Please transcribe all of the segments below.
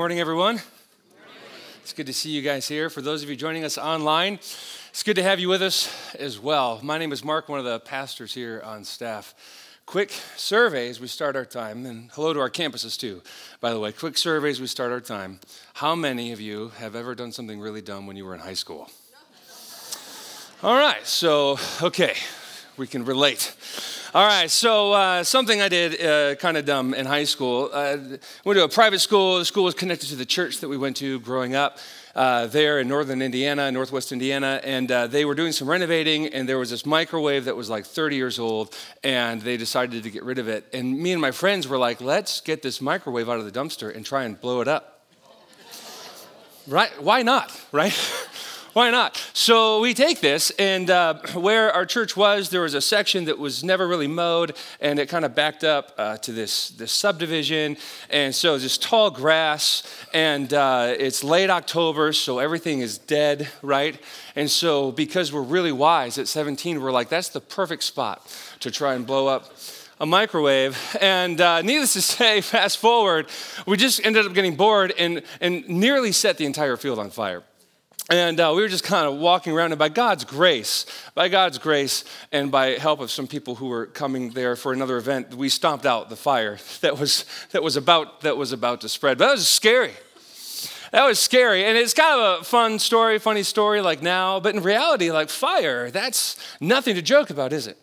Morning, everyone. It's good to see you guys here. For those of you joining us online, it's good to have you with us as well. My name is Mark, one of the pastors here on staff. Quick surveys, we start our time, and hello to our campuses too, by the way. Quick surveys, we start our time. How many of you have ever done something really dumb when you were in high school? All right, so, okay, we can relate. All right, so uh, something I did uh, kind of dumb in high school. Uh, went to a private school. The school was connected to the church that we went to growing up uh, there in northern Indiana, northwest Indiana, and uh, they were doing some renovating, and there was this microwave that was like 30 years old, and they decided to get rid of it. And me and my friends were like, let's get this microwave out of the dumpster and try and blow it up. right? Why not? Right? Why not? So we take this, and uh, where our church was, there was a section that was never really mowed, and it kind of backed up uh, to this, this subdivision. And so this tall grass, and uh, it's late October, so everything is dead, right? And so because we're really wise at 17, we're like, that's the perfect spot to try and blow up a microwave. And uh, needless to say, fast forward, we just ended up getting bored and, and nearly set the entire field on fire. And uh, we were just kind of walking around, and by God's grace, by God's grace, and by help of some people who were coming there for another event, we stomped out the fire that was, that was, about, that was about to spread. But that was scary. That was scary. And it's kind of a fun story, funny story like now, but in reality, like fire, that's nothing to joke about, is it?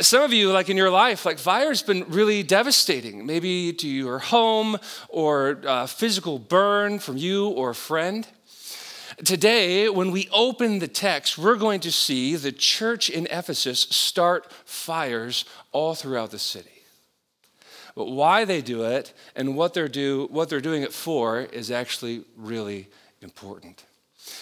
Some of you, like in your life, like fire's been really devastating, maybe to your home or uh, physical burn from you or a friend. Today, when we open the text, we're going to see the church in Ephesus start fires all throughout the city. But why they do it and what they're, do, what they're doing it for is actually really important.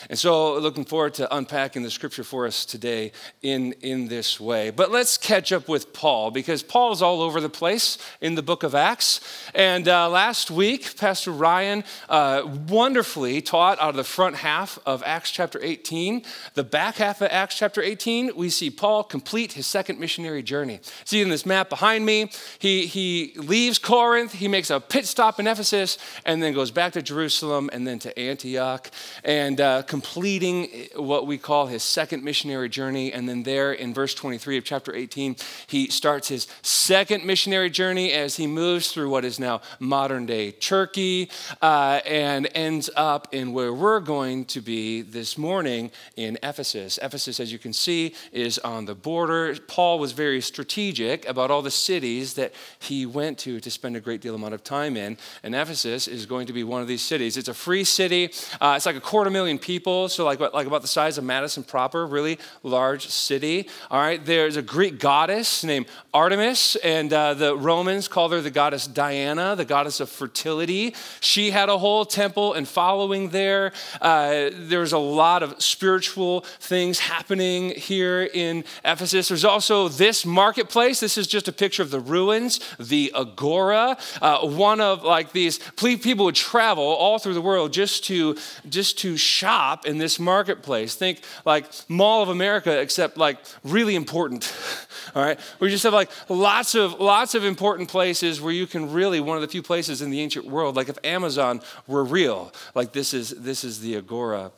And so, looking forward to unpacking the scripture for us today in, in this way. But let's catch up with Paul because Paul's all over the place in the book of Acts. And uh, last week, Pastor Ryan uh, wonderfully taught out of the front half of Acts chapter 18. The back half of Acts chapter 18, we see Paul complete his second missionary journey. See in this map behind me, he, he leaves Corinth, he makes a pit stop in Ephesus, and then goes back to Jerusalem and then to Antioch. And uh, completing what we call his second missionary journey. And then, there in verse 23 of chapter 18, he starts his second missionary journey as he moves through what is now modern day Turkey uh, and ends up in where we're going to be this morning in Ephesus. Ephesus, as you can see, is on the border. Paul was very strategic about all the cities that he went to to spend a great deal amount of time in. And Ephesus is going to be one of these cities. It's a free city, uh, it's like a quarter million people people, so like, like about the size of Madison proper, really large city. All right, there's a Greek goddess named Artemis, and uh, the Romans called her the goddess Diana, the goddess of fertility. She had a whole temple and following there. Uh, there's a lot of spiritual things happening here in Ephesus. There's also this marketplace. This is just a picture of the ruins, the Agora. Uh, one of like these people would travel all through the world just to just to shop in this marketplace. Think like Mall of America, except like really important. All right, we just have like lots of lots of important places where you can really one of the few places in the ancient world. Like if Amazon were real, like this is this is the Agora.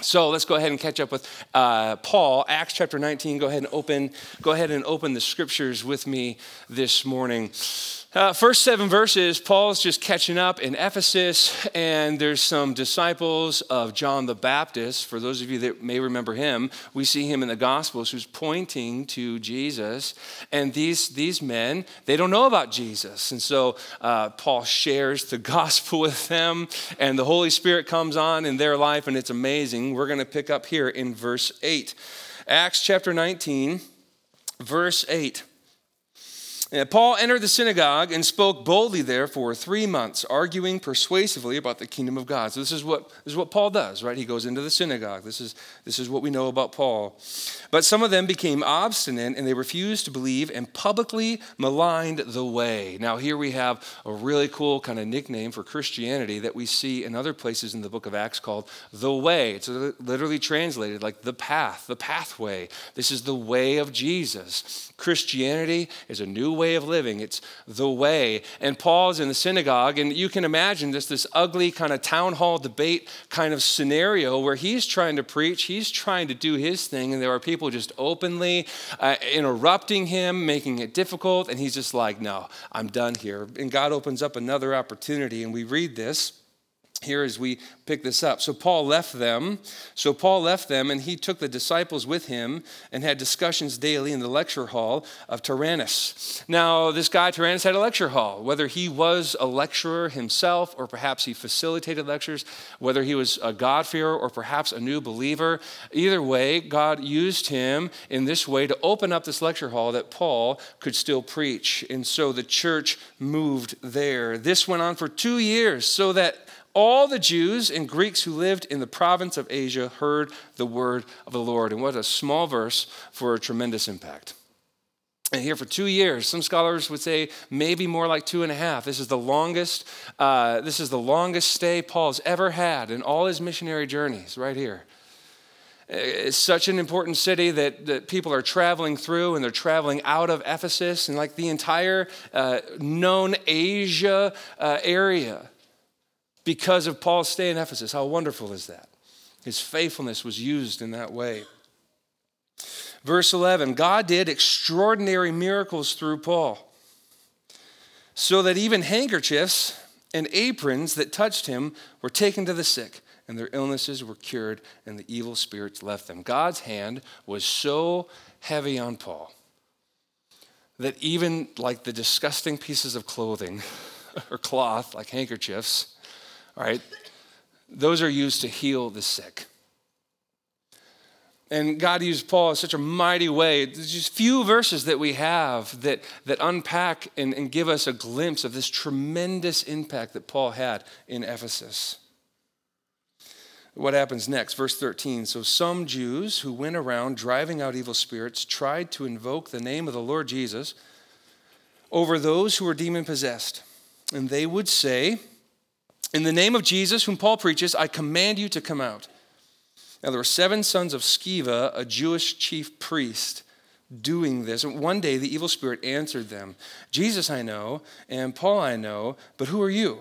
So let's go ahead and catch up with uh, Paul, Acts chapter 19. Go ahead and open. Go ahead and open the scriptures with me this morning. Uh, first seven verses, Paul's just catching up in Ephesus, and there's some disciples of John the Baptist. For those of you that may remember him, we see him in the Gospels who's pointing to Jesus. And these, these men, they don't know about Jesus. And so uh, Paul shares the gospel with them, and the Holy Spirit comes on in their life, and it's amazing. We're going to pick up here in verse 8. Acts chapter 19, verse 8. Paul entered the synagogue and spoke boldly there for three months, arguing persuasively about the kingdom of God. So this is what this is what Paul does, right? He goes into the synagogue. This is this is what we know about Paul. But some of them became obstinate and they refused to believe and publicly maligned the way. Now here we have a really cool kind of nickname for Christianity that we see in other places in the book of Acts called the way. It's literally translated like the path, the pathway. This is the way of Jesus. Christianity is a new way of living, it's the way. And Paul's in the synagogue, and you can imagine this, this ugly kind of town hall debate kind of scenario where he's trying to preach, he's trying to do his thing, and there are people just openly uh, interrupting him, making it difficult, and he's just like, no, I'm done here. And God opens up another opportunity, and we read this here as we pick this up. So Paul left them. So Paul left them and he took the disciples with him and had discussions daily in the lecture hall of Tyrannus. Now, this guy Tyrannus had a lecture hall. Whether he was a lecturer himself or perhaps he facilitated lectures, whether he was a God-fearer or perhaps a new believer, either way, God used him in this way to open up this lecture hall that Paul could still preach. And so the church moved there. This went on for 2 years so that all the Jews and Greeks who lived in the province of Asia heard the word of the Lord. And what a small verse for a tremendous impact. And here for two years, some scholars would say maybe more like two and a half. This is the longest. Uh, this is the longest stay Paul's ever had in all his missionary journeys. Right here, it's such an important city that, that people are traveling through, and they're traveling out of Ephesus and like the entire uh, known Asia uh, area because of Paul's stay in Ephesus. How wonderful is that? His faithfulness was used in that way. Verse 11 God did extraordinary miracles through Paul, so that even handkerchiefs and aprons that touched him were taken to the sick, and their illnesses were cured, and the evil spirits left them. God's hand was so heavy on Paul that even like the disgusting pieces of clothing or cloth, like handkerchiefs, all right? Those are used to heal the sick. And God used Paul in such a mighty way. There's just few verses that we have that, that unpack and, and give us a glimpse of this tremendous impact that Paul had in Ephesus. What happens next? Verse 13. So some Jews who went around driving out evil spirits tried to invoke the name of the Lord Jesus over those who were demon possessed. And they would say, in the name of Jesus, whom Paul preaches, I command you to come out. Now, there were seven sons of Sceva, a Jewish chief priest, doing this. And one day the evil spirit answered them Jesus I know, and Paul I know, but who are you?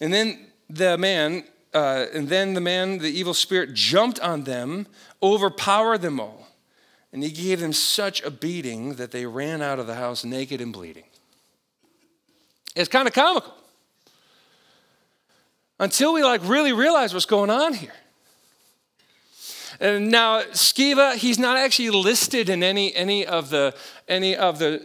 And then the man, uh, and then the man, the evil spirit, jumped on them, overpowered them all. And he gave them such a beating that they ran out of the house naked and bleeding. It's kind of comical until we like really realize what's going on here. And now Sceva, he's not actually listed in any, any of the, any of the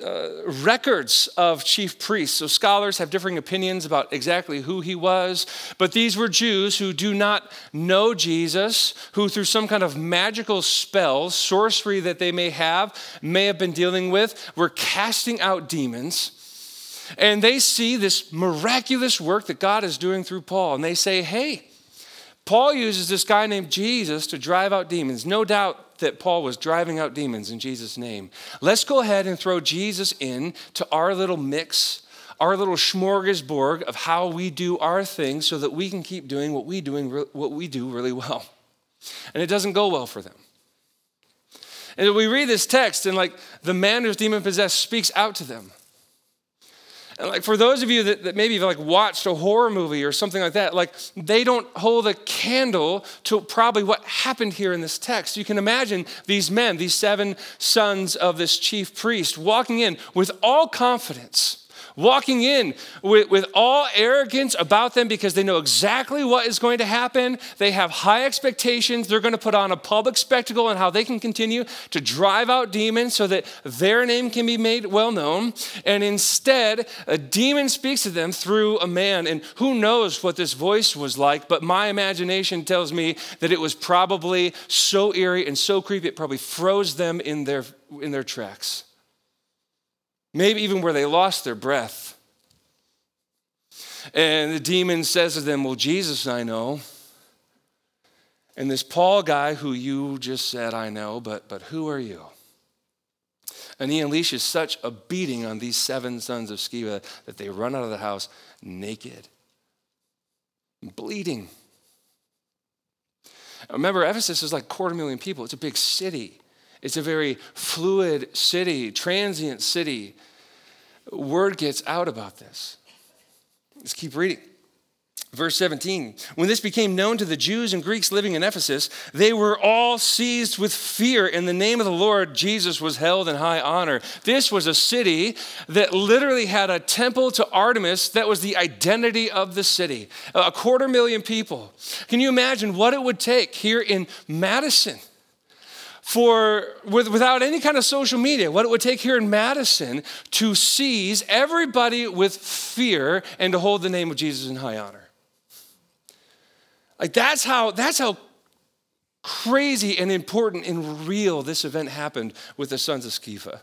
uh, records of chief priests. So scholars have differing opinions about exactly who he was. But these were Jews who do not know Jesus, who through some kind of magical spell, sorcery that they may have, may have been dealing with, were casting out demons. And they see this miraculous work that God is doing through Paul. And they say, hey, Paul uses this guy named Jesus to drive out demons. No doubt that Paul was driving out demons in Jesus' name. Let's go ahead and throw Jesus in to our little mix, our little smorgasbord of how we do our thing so that we can keep doing what we doing what we do really well. And it doesn't go well for them. And we read this text, and like the man who's demon possessed speaks out to them. And like for those of you that, that maybe have like watched a horror movie or something like that, like they don't hold a candle to probably what happened here in this text. You can imagine these men, these seven sons of this chief priest, walking in with all confidence walking in with, with all arrogance about them because they know exactly what is going to happen. They have high expectations. They're going to put on a public spectacle and how they can continue to drive out demons so that their name can be made well known. And instead, a demon speaks to them through a man. And who knows what this voice was like, but my imagination tells me that it was probably so eerie and so creepy, it probably froze them in their, in their tracks maybe even where they lost their breath. And the demon says to them, Well, Jesus, I know. And this Paul guy who you just said, I know, but, but who are you? And he unleashes such a beating on these seven sons of Sceva that they run out of the house naked, bleeding. Remember, Ephesus is like quarter million people. It's a big city. It's a very fluid city, transient city. word gets out about this. Let's keep reading. Verse 17 When this became known to the Jews and Greeks living in Ephesus, they were all seized with fear. In the name of the Lord, Jesus was held in high honor. This was a city that literally had a temple to Artemis that was the identity of the city. A quarter million people. Can you imagine what it would take here in Madison? For with, without any kind of social media, what it would take here in Madison to seize everybody with fear and to hold the name of Jesus in high honor. Like that's how that's how crazy and important and real this event happened with the sons of Sceva.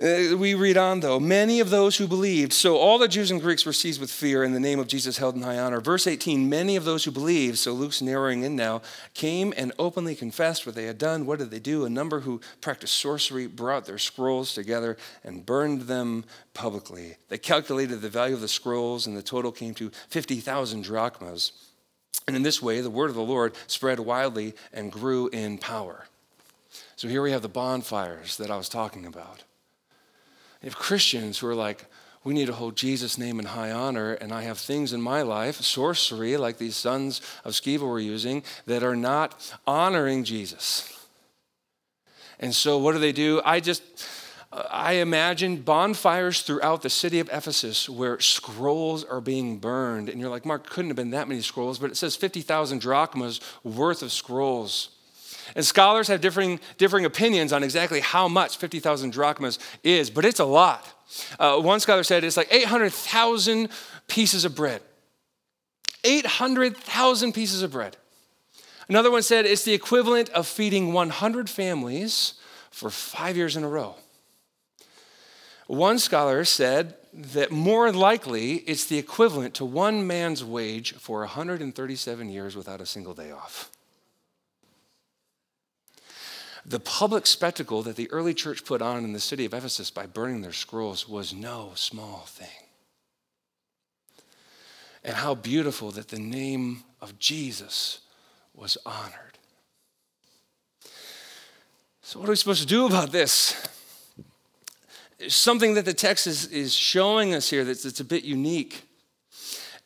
Uh, we read on though, many of those who believed, so all the Jews and Greeks were seized with fear and the name of Jesus held in high honor. Verse 18, many of those who believed, so Luke's narrowing in now, came and openly confessed what they had done. What did they do? A number who practiced sorcery brought their scrolls together and burned them publicly. They calculated the value of the scrolls and the total came to 50,000 drachmas. And in this way, the word of the Lord spread widely and grew in power. So here we have the bonfires that I was talking about. Have Christians who are like, we need to hold Jesus' name in high honor, and I have things in my life, sorcery, like these sons of Sceva were using, that are not honoring Jesus. And so, what do they do? I just, uh, I imagine bonfires throughout the city of Ephesus where scrolls are being burned. And you're like, Mark, couldn't have been that many scrolls, but it says 50,000 drachmas worth of scrolls. And scholars have differing, differing opinions on exactly how much 50,000 drachmas is, but it's a lot. Uh, one scholar said it's like 800,000 pieces of bread. 800,000 pieces of bread. Another one said it's the equivalent of feeding 100 families for five years in a row. One scholar said that more likely it's the equivalent to one man's wage for 137 years without a single day off. The public spectacle that the early church put on in the city of Ephesus by burning their scrolls was no small thing. And how beautiful that the name of Jesus was honored. So, what are we supposed to do about this? Something that the text is, is showing us here that's, that's a bit unique.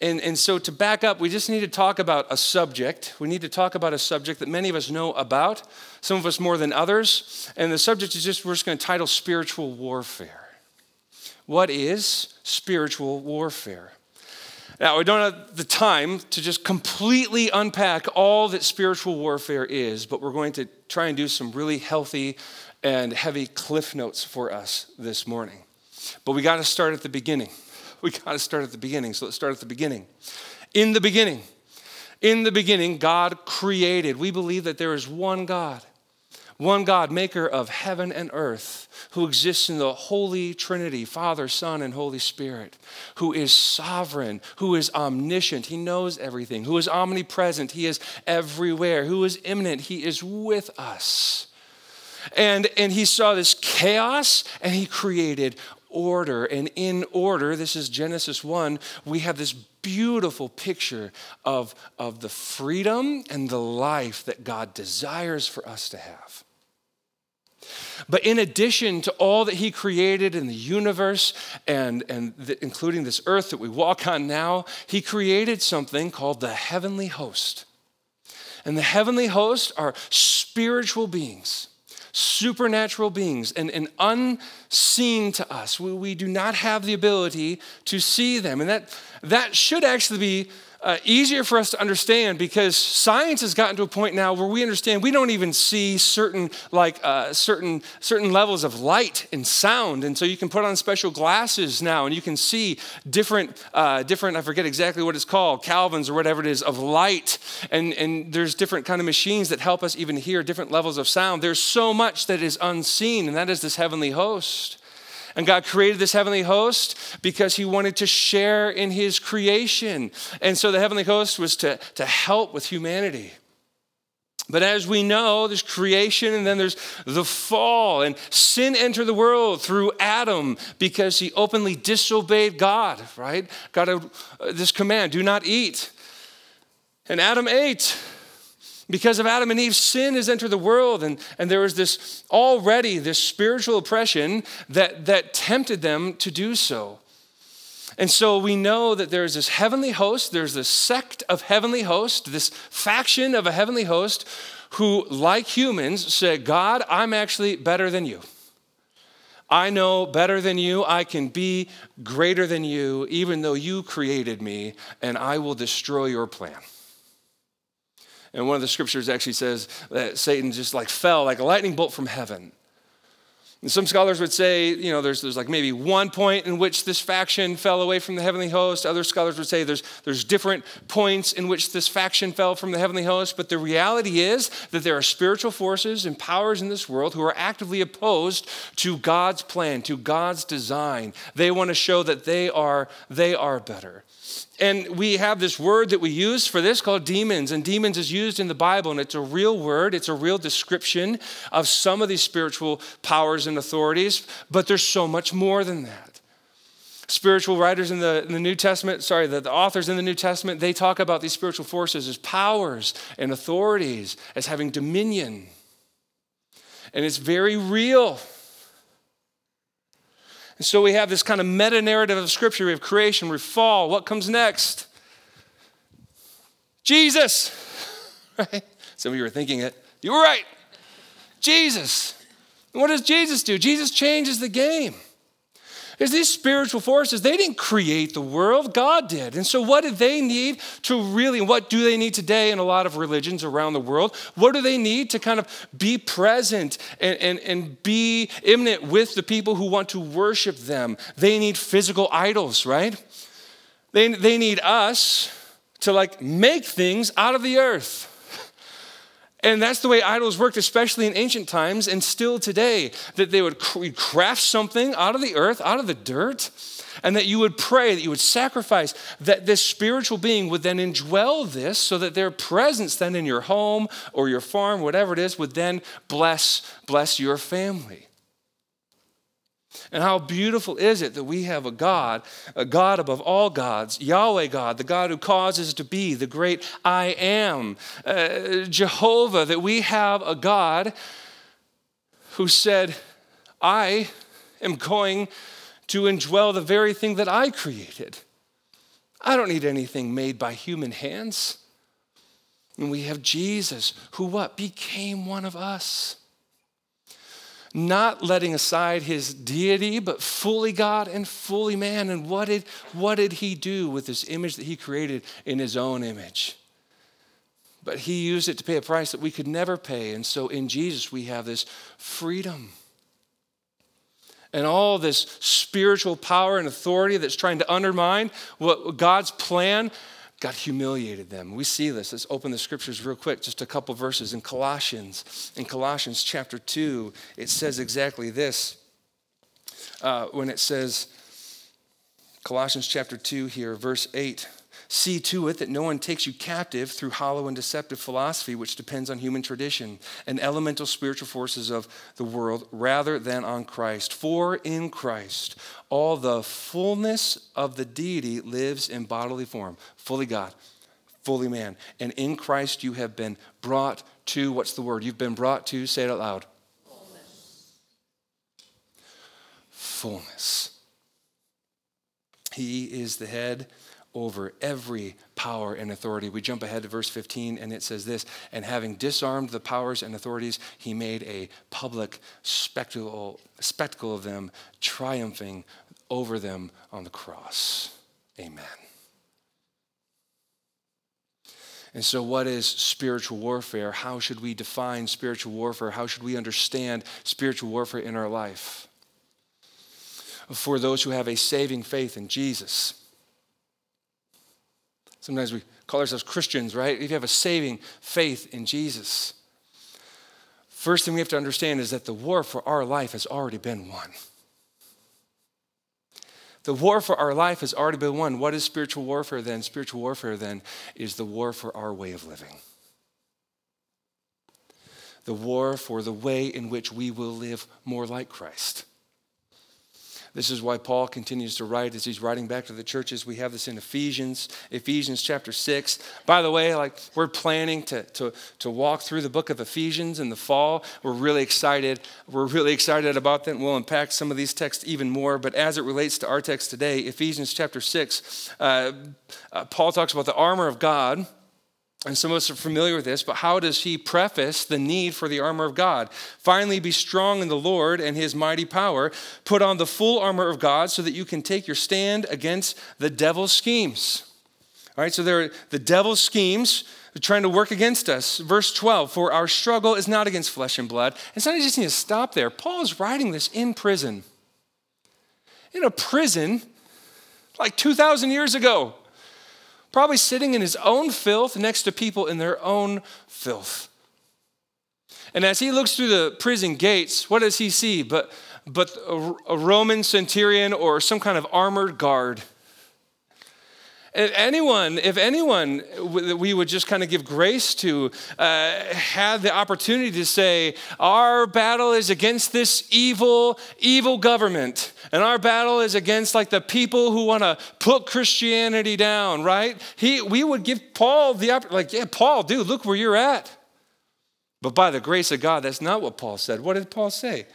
And, and so, to back up, we just need to talk about a subject. We need to talk about a subject that many of us know about, some of us more than others. And the subject is just, we're just going to title Spiritual Warfare. What is spiritual warfare? Now, we don't have the time to just completely unpack all that spiritual warfare is, but we're going to try and do some really healthy and heavy cliff notes for us this morning. But we got to start at the beginning we got to start at the beginning. So let's start at the beginning. In the beginning, in the beginning, God created. We believe that there is one God, one God, maker of heaven and earth, who exists in the Holy Trinity, Father, Son, and Holy Spirit, who is sovereign, who is omniscient, He knows everything, who is omnipresent, He is everywhere, who is immanent, He is with us. And, and he saw this chaos and he created order. And in order, this is Genesis 1, we have this beautiful picture of, of the freedom and the life that God desires for us to have. But in addition to all that He created in the universe and, and the, including this earth that we walk on now, He created something called the heavenly host. And the heavenly host are spiritual beings supernatural beings and, and unseen to us. We, we do not have the ability to see them. And that, that should actually be uh, easier for us to understand because science has gotten to a point now where we understand we don't even see certain like uh, certain certain levels of light and sound. And so you can put on special glasses now and you can see different uh, different i forget exactly what it's called calvins or whatever it is of light. And and there's different kind of machines that help us even hear different levels of sound. There's so much that is unseen and that is this heavenly host and God created this heavenly host because he wanted to share in his creation. And so the heavenly host was to, to help with humanity. But as we know, there's creation and then there's the fall, and sin entered the world through Adam because he openly disobeyed God, right? God, uh, this command do not eat. And Adam ate. Because of Adam and Eve, sin has entered the world, and, and there was this already this spiritual oppression that, that tempted them to do so. And so we know that there's this heavenly host, there's this sect of heavenly host, this faction of a heavenly host who, like humans, say, God, I'm actually better than you. I know better than you. I can be greater than you, even though you created me, and I will destroy your plan. And one of the scriptures actually says that Satan just like fell like a lightning bolt from heaven. And some scholars would say, you know, there's, there's like maybe one point in which this faction fell away from the heavenly host. Other scholars would say there's, there's different points in which this faction fell from the heavenly host. But the reality is that there are spiritual forces and powers in this world who are actively opposed to God's plan, to God's design. They want to show that they are, they are better. And we have this word that we use for this called demons. And demons is used in the Bible, and it's a real word, it's a real description of some of these spiritual powers and authorities, but there's so much more than that. Spiritual writers in the, in the New Testament, sorry, the, the authors in the New Testament, they talk about these spiritual forces as powers and authorities, as having dominion. And it's very real. And so we have this kind of meta narrative of Scripture. We have creation, we fall. What comes next? Jesus. Right? Some of you are thinking it. You were right. Jesus. And what does Jesus do? Jesus changes the game. Is these spiritual forces, they didn't create the world, God did. And so, what do they need to really, what do they need today in a lot of religions around the world? What do they need to kind of be present and, and, and be imminent with the people who want to worship them? They need physical idols, right? They, they need us to like make things out of the earth. And that's the way idols worked, especially in ancient times and still today, that they would craft something out of the earth, out of the dirt, and that you would pray, that you would sacrifice, that this spiritual being would then indwell this so that their presence then in your home or your farm, whatever it is, would then bless, bless your family. And how beautiful is it that we have a God, a God above all gods, Yahweh God, the God who causes to be, the great I am, uh, Jehovah, that we have a God who said, I am going to indwell the very thing that I created. I don't need anything made by human hands. And we have Jesus, who what? Became one of us not letting aside his deity, but fully God and fully man. And what did, what did he do with this image that he created in his own image? But he used it to pay a price that we could never pay. And so in Jesus, we have this freedom. And all this spiritual power and authority that's trying to undermine what God's plan God humiliated them. We see this. Let's open the scriptures real quick, just a couple verses. In Colossians, in Colossians chapter 2, it says exactly this. Uh, when it says, Colossians chapter 2 here, verse 8 See to it that no one takes you captive through hollow and deceptive philosophy, which depends on human tradition and elemental spiritual forces of the world, rather than on Christ. For in Christ, all the fullness of the deity lives in bodily form, fully God, fully man. And in Christ, you have been brought to what's the word? You've been brought to, say it out loud. Fullness. Fullness. He is the head over every power and authority. We jump ahead to verse 15 and it says this And having disarmed the powers and authorities, he made a public spectacle, spectacle of them, triumphing over them on the cross. Amen. And so, what is spiritual warfare? How should we define spiritual warfare? How should we understand spiritual warfare in our life? For those who have a saving faith in Jesus, Sometimes we call ourselves Christians, right? If you have a saving faith in Jesus, first thing we have to understand is that the war for our life has already been won. The war for our life has already been won. What is spiritual warfare then? Spiritual warfare then is the war for our way of living. The war for the way in which we will live more like Christ This is why Paul continues to write as he's writing back to the churches. We have this in Ephesians, Ephesians chapter 6. By the way, like we're planning to, to, to walk through the book of Ephesians in the fall. We're really excited. We're really excited about that. And We'll unpack some of these texts even more. But as it relates to our text today, Ephesians chapter 6, uh, uh, Paul talks about the armor of God and some of us are familiar with this, but how does he preface the need for the armor of God? Finally, be strong in the Lord and his mighty power. Put on the full armor of God so that you can take your stand against the devil's schemes. All right, so there are the devil's schemes trying to work against us. Verse 12, for our struggle is not against flesh and blood. And so I just need to stop there. Paul is writing this in prison. In a prison like 2,000 years ago probably sitting in his own filth next to people in their own filth. And as he looks through the prison gates, what does he see but, but a, a Roman centurion or some kind of armored guard? If anyone, if anyone we would just kind of give grace to, uh, had the opportunity to say, our battle is against this evil, evil government, and our battle is against like the people who want to put Christianity down, right? He, we would give Paul the opportunity, like, yeah, Paul, dude, look where you're at. But by the grace of God, that's not what Paul said. What did Paul say?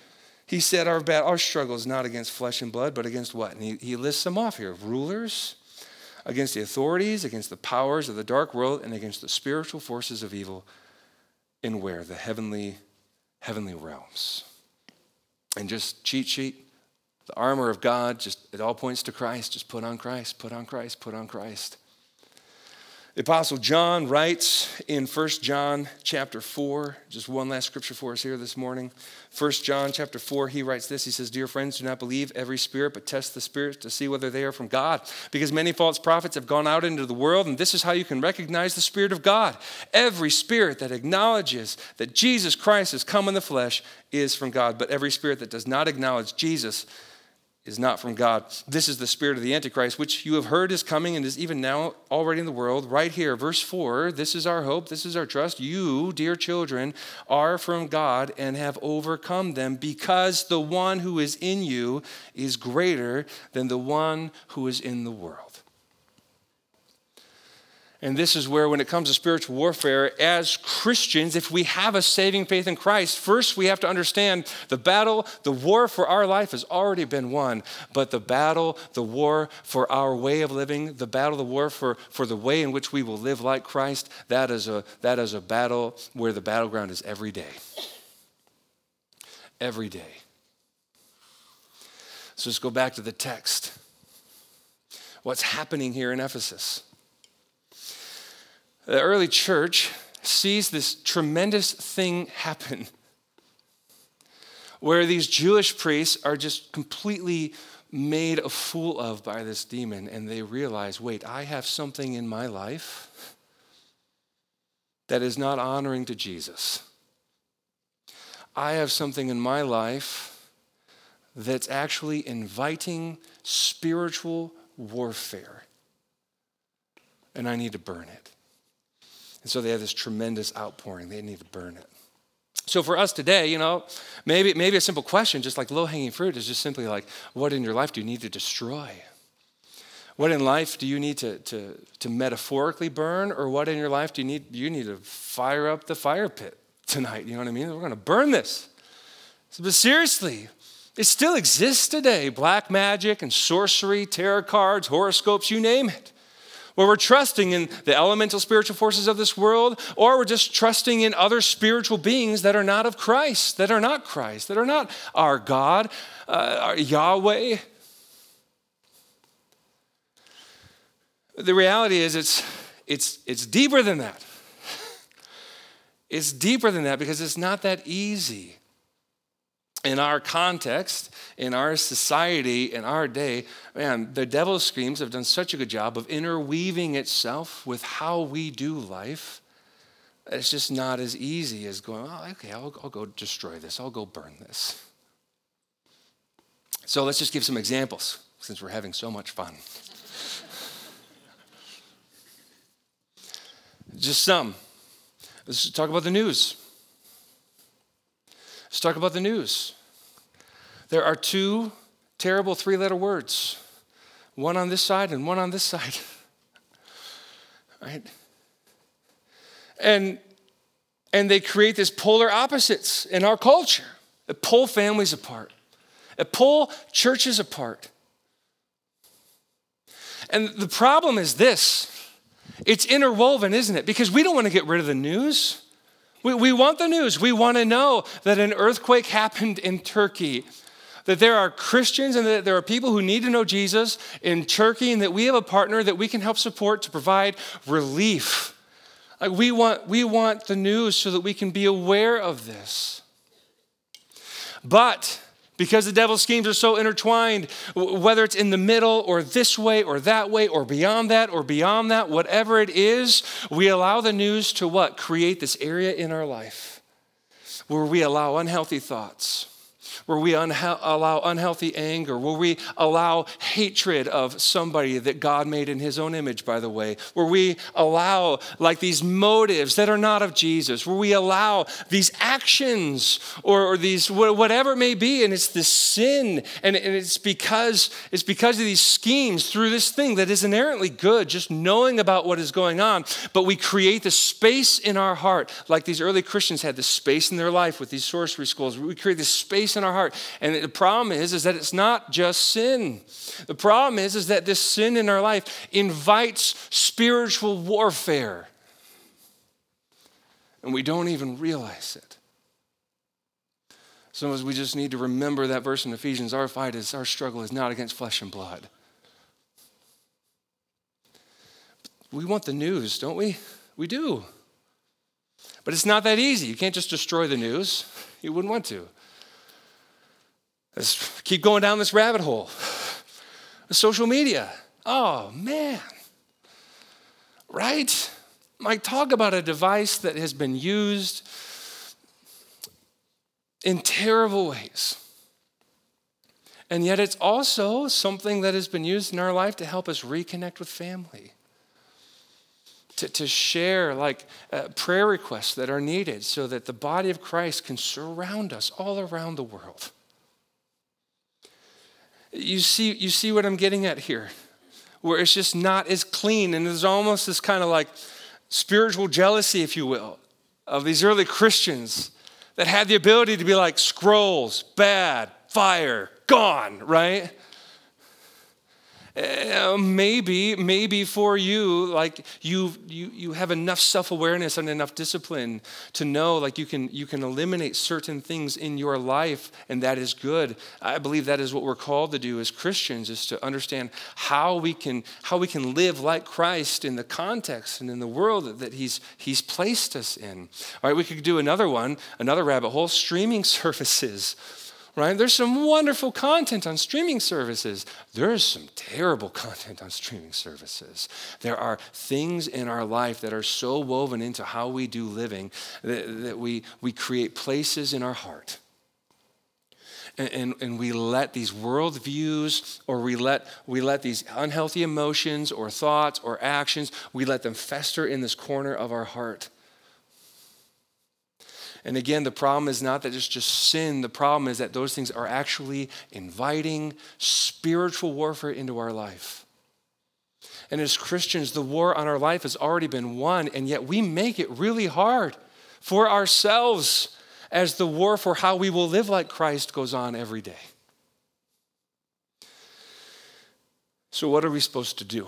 He said, our, battle, our struggle is not against flesh and blood, but against what? And he, he lists them off here rulers against the authorities, against the powers of the dark world, and against the spiritual forces of evil in where? The heavenly, heavenly realms. And just cheat sheet, the armor of God, just it all points to Christ. Just put on Christ, put on Christ, put on Christ. The Apostle John writes in 1 John chapter 4, just one last scripture for us here this morning. 1 John chapter 4, he writes this. He says, Dear friends, do not believe every spirit, but test the spirits to see whether they are from God. Because many false prophets have gone out into the world, and this is how you can recognize the Spirit of God. Every spirit that acknowledges that Jesus Christ has come in the flesh is from God, but every spirit that does not acknowledge Jesus is not from God. This is the spirit of the Antichrist, which you have heard is coming and is even now already in the world. Right here, verse 4 this is our hope, this is our trust. You, dear children, are from God and have overcome them because the one who is in you is greater than the one who is in the world. And this is where, when it comes to spiritual warfare, as Christians, if we have a saving faith in Christ, first we have to understand the battle, the war for our life has already been won. But the battle, the war for our way of living, the battle, the war for, for the way in which we will live like Christ, that is, a, that is a battle where the battleground is every day. Every day. So let's go back to the text. What's happening here in Ephesus? The early church sees this tremendous thing happen where these Jewish priests are just completely made a fool of by this demon, and they realize wait, I have something in my life that is not honoring to Jesus. I have something in my life that's actually inviting spiritual warfare, and I need to burn it. And so they have this tremendous outpouring. They need to burn it. So for us today, you know, maybe, maybe a simple question, just like low hanging fruit, is just simply like, what in your life do you need to destroy? What in life do you need to, to, to metaphorically burn? Or what in your life do you need, you need to fire up the fire pit tonight? You know what I mean? We're going to burn this. But seriously, it still exists today black magic and sorcery, tarot cards, horoscopes, you name it where we're trusting in the elemental spiritual forces of this world, or we're just trusting in other spiritual beings that are not of Christ, that are not Christ, that are not our God, uh, our Yahweh. The reality is, it's, it's, it's deeper than that. It's deeper than that because it's not that easy in our context, in our society, in our day, man, the devil's schemes have done such a good job of interweaving itself with how we do life. It's just not as easy as going, oh, okay, I'll, I'll go destroy this, I'll go burn this. So let's just give some examples since we're having so much fun. just some. Let's talk about the news. Let's talk about the news. There are two terrible three letter words one on this side and one on this side. right? And, and they create these polar opposites in our culture that pull families apart, that pull churches apart. And the problem is this it's interwoven, isn't it? Because we don't want to get rid of the news. We, we want the news. We want to know that an earthquake happened in Turkey, that there are Christians and that there are people who need to know Jesus in Turkey, and that we have a partner that we can help support to provide relief. Like we want, we want the news so that we can be aware of this. But because the devil's schemes are so intertwined, whether it's in the middle or this way or that way or beyond that or beyond that, whatever it is, we allow the news to what? Create this area in our life where we allow unhealthy thoughts where we unha- allow unhealthy anger, where we allow hatred of somebody that God made in his own image, by the way, where we allow like these motives that are not of Jesus, where we allow these actions or, or these whatever it may be, and it's this sin, and, and it's because it's because of these schemes through this thing that is inherently good, just knowing about what is going on, but we create the space in our heart, like these early Christians had the space in their life with these sorcery schools. We create this space in our heart. And the problem is, is that it's not just sin. The problem is, is that this sin in our life invites spiritual warfare. And we don't even realize it. Sometimes we just need to remember that verse in Ephesians our fight is, our struggle is not against flesh and blood. We want the news, don't we? We do. But it's not that easy. You can't just destroy the news. You wouldn't want to. Let's keep going down this rabbit hole. Social media. Oh, man. Right? Like, talk about a device that has been used in terrible ways. And yet, it's also something that has been used in our life to help us reconnect with family, to, to share like uh, prayer requests that are needed so that the body of Christ can surround us all around the world. You see, you see what I'm getting at here? Where it's just not as clean, and there's almost this kind of like spiritual jealousy, if you will, of these early Christians that had the ability to be like scrolls, bad, fire, gone, right? Uh, maybe, maybe for you, like you, you, you have enough self-awareness and enough discipline to know, like you can, you can eliminate certain things in your life, and that is good. I believe that is what we're called to do as Christians, is to understand how we can, how we can live like Christ in the context and in the world that He's, He's placed us in. All right, we could do another one, another rabbit hole: streaming services right? There's some wonderful content on streaming services. There's some terrible content on streaming services. There are things in our life that are so woven into how we do living that, that we, we create places in our heart. And, and, and, we let these worldviews or we let, we let these unhealthy emotions or thoughts or actions, we let them fester in this corner of our heart. And again, the problem is not that it's just sin. The problem is that those things are actually inviting spiritual warfare into our life. And as Christians, the war on our life has already been won, and yet we make it really hard for ourselves as the war for how we will live like Christ goes on every day. So, what are we supposed to do?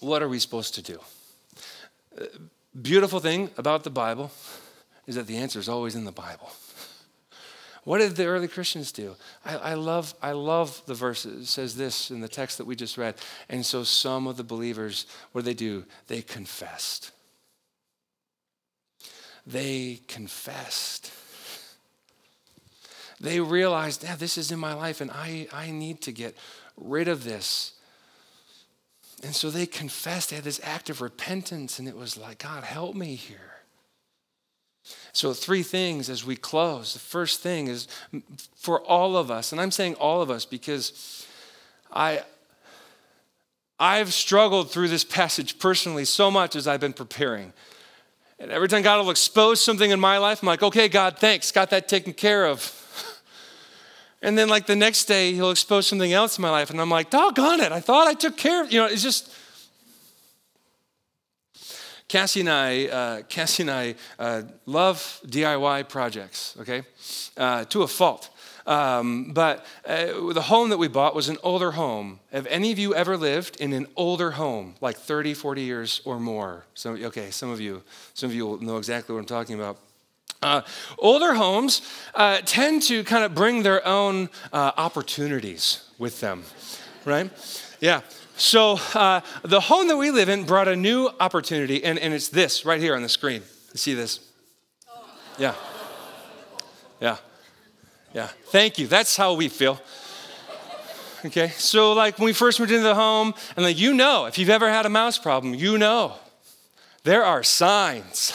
What are we supposed to do? Uh, beautiful thing about the Bible is that the answer is always in the Bible. What did the early Christians do? I, I, love, I love the verse. It says this in the text that we just read. And so some of the believers, what did they do? They confessed. They confessed. They realized, yeah, this is in my life and I, I need to get rid of this. And so they confessed. They had this act of repentance, and it was like, God, help me here. So, three things as we close. The first thing is for all of us, and I'm saying all of us because I, I've struggled through this passage personally so much as I've been preparing. And every time God will expose something in my life, I'm like, okay, God, thanks, got that taken care of. And then, like, the next day, he'll expose something else in my life. And I'm like, doggone it, I thought I took care of You know, it's just. Cassie and I, uh, Cassie and I uh, love DIY projects, okay, uh, to a fault. Um, but uh, the home that we bought was an older home. Have any of you ever lived in an older home, like 30, 40 years or more? Some, okay, some of you, some of you will know exactly what I'm talking about. Uh, older homes uh, tend to kind of bring their own uh, opportunities with them, right? Yeah. So uh, the home that we live in brought a new opportunity, and, and it's this right here on the screen. You see this? Yeah. Yeah. Yeah. Thank you. That's how we feel. Okay. So, like, when we first moved into the home, and like, you know, if you've ever had a mouse problem, you know there are signs,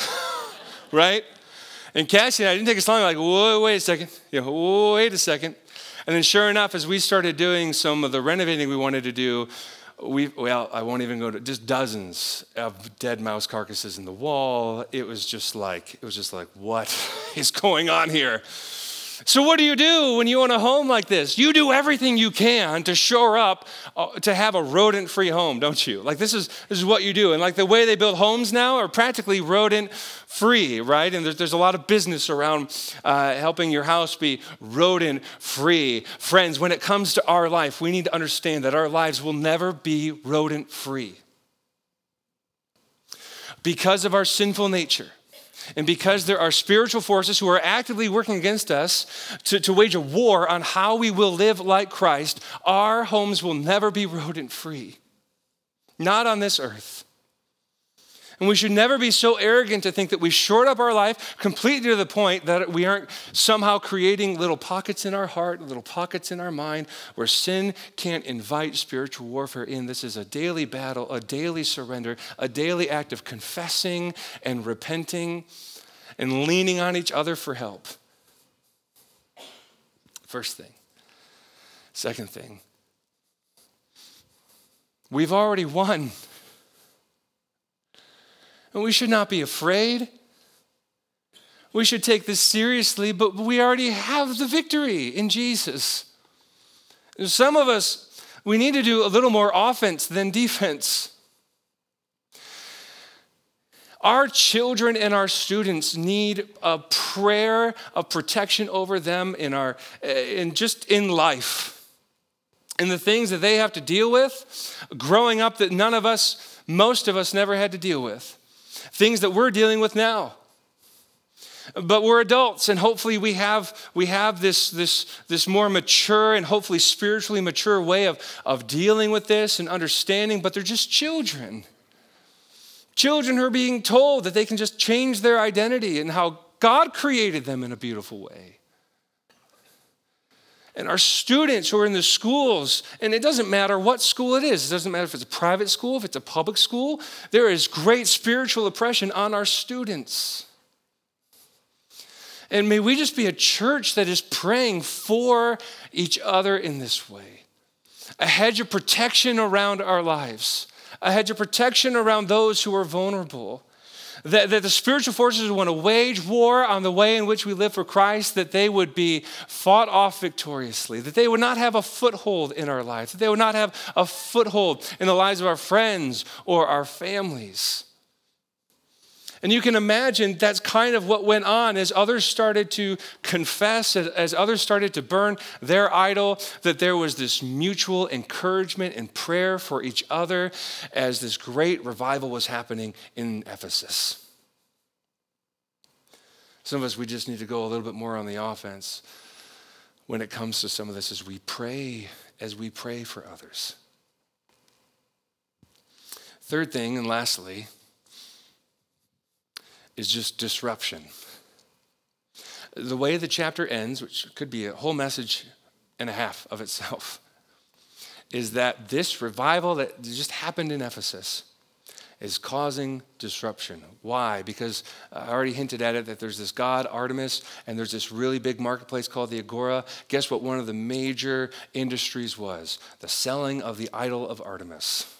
right? And Cassie and I didn't take us long, like, whoa, wait a second. You know, wait a second. And then, sure enough, as we started doing some of the renovating we wanted to do, we well, I won't even go to just dozens of dead mouse carcasses in the wall. It was just like it was just like what is going on here? So, what do you do when you own a home like this? You do everything you can to shore up uh, to have a rodent free home, don't you? Like, this is, this is what you do. And, like, the way they build homes now are practically rodent free, right? And there's, there's a lot of business around uh, helping your house be rodent free. Friends, when it comes to our life, we need to understand that our lives will never be rodent free because of our sinful nature and because there are spiritual forces who are actively working against us to, to wage a war on how we will live like Christ, our homes will never be rodent free. Not on this earth. And we should never be so arrogant to think that we short up our life completely to the point that we aren't somehow creating little pockets in our heart, little pockets in our mind where sin can't invite spiritual warfare in. This is a daily battle, a daily surrender, a daily act of confessing and repenting and leaning on each other for help. First thing. Second thing. We've already won. And we should not be afraid. We should take this seriously, but we already have the victory in Jesus. Some of us, we need to do a little more offense than defense. Our children and our students need a prayer of protection over them in our eh, in just in life. In the things that they have to deal with growing up that none of us, most of us never had to deal with things that we're dealing with now. But we're adults and hopefully we have we have this this this more mature and hopefully spiritually mature way of of dealing with this and understanding but they're just children. Children who are being told that they can just change their identity and how god created them in a beautiful way and our students who are in the schools, and it doesn't matter what school it is, it doesn't matter if it's a private school, if it's a public school, there is great spiritual oppression on our students. And may we just be a church that is praying for each other in this way. A hedge of protection around our lives, a hedge of protection around those who are vulnerable that, that the spiritual forces want to wage war on the way in which we live for Christ, that they would be fought off victoriously, that they would not have a foothold in our lives, that they would not have a foothold in the lives of our friends or our families. And you can imagine that's kind of what went on as others started to confess, as others started to burn their idol, that there was this mutual encouragement and prayer for each other as this great revival was happening in Ephesus. Some of us, we just need to go a little bit more on the offense when it comes to some of this as we pray, as we pray for others. Third thing, and lastly, is just disruption. The way the chapter ends, which could be a whole message and a half of itself, is that this revival that just happened in Ephesus is causing disruption. Why? Because I already hinted at it that there's this god Artemis and there's this really big marketplace called the Agora. Guess what one of the major industries was? The selling of the idol of Artemis.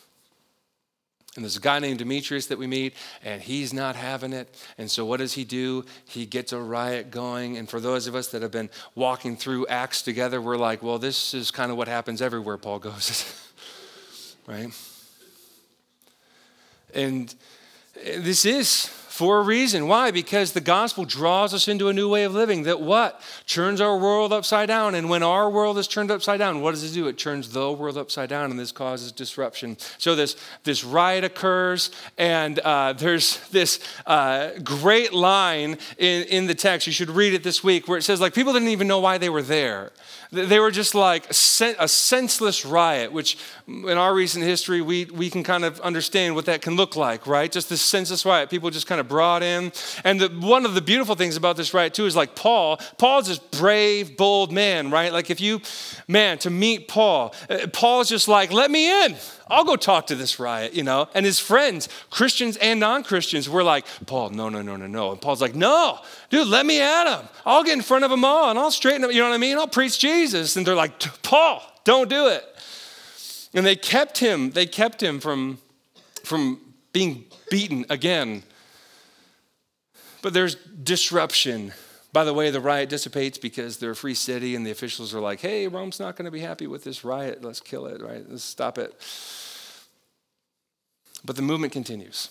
And there's a guy named Demetrius that we meet, and he's not having it. And so, what does he do? He gets a riot going. And for those of us that have been walking through Acts together, we're like, well, this is kind of what happens everywhere Paul goes, right? And this is for a reason. Why? Because the gospel draws us into a new way of living that what? Turns our world upside down. And when our world is turned upside down, what does it do? It turns the world upside down, and this causes disruption. So this, this riot occurs, and uh, there's this uh, great line in, in the text. You should read it this week where it says, like, people didn't even know why they were there. They were just like a senseless riot, which in our recent history, we, we can kind of understand what that can look like, right? Just this senseless riot. People just kind of brought in. And the, one of the beautiful things about this riot, too, is like Paul. Paul's this brave, bold man, right? Like if you, man, to meet Paul, uh, Paul's just like, let me in. I'll go talk to this riot, you know? And his friends, Christians and non Christians, were like, Paul, no, no, no, no, no. And Paul's like, no, dude, let me at him. I'll get in front of them all and I'll straighten them, you know what I mean? I'll preach Jesus. And they're like, Paul, don't do it. And they kept him, they kept him from, from being beaten again. But there's disruption. By the way, the riot dissipates because they're a free city and the officials are like, hey, Rome's not going to be happy with this riot. Let's kill it, right? Let's stop it. But the movement continues.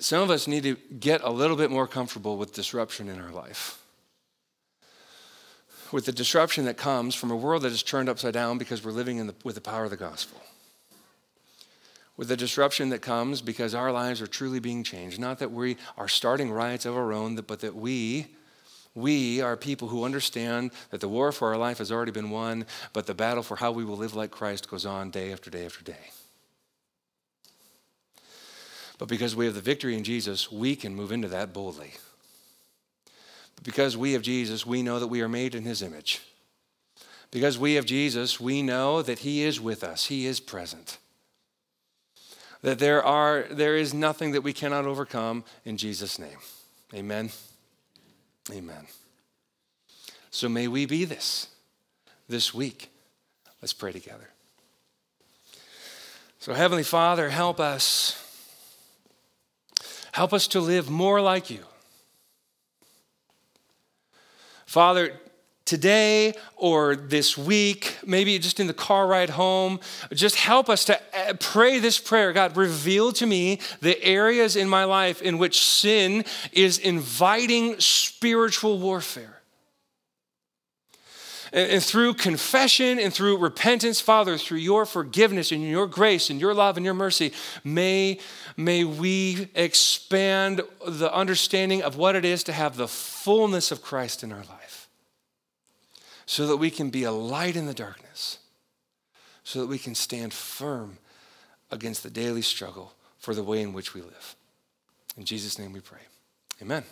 Some of us need to get a little bit more comfortable with disruption in our life. With the disruption that comes from a world that is turned upside down because we're living the, with the power of the gospel. With the disruption that comes because our lives are truly being changed. Not that we are starting riots of our own, but that we, we are people who understand that the war for our life has already been won, but the battle for how we will live like Christ goes on day after day after day. But because we have the victory in Jesus, we can move into that boldly. But because we have Jesus, we know that we are made in his image. Because we have Jesus, we know that he is with us, he is present. That there are there is nothing that we cannot overcome in Jesus name. Amen. Amen. So may we be this this week. Let's pray together. So Heavenly Father, help us Help us to live more like you. Father, today or this week, maybe just in the car ride home, just help us to uh, pray this prayer. God, reveal to me the areas in my life in which sin is inviting spiritual warfare. And, through confession and through repentance, Father, through your forgiveness and your grace and your love and your mercy, may, may we expand the understanding of what it is to have the fullness of Christ in our life so that we can be a light in the darkness, so that we can stand firm against the daily struggle for the way in which we live. In Jesus' name we pray. Amen.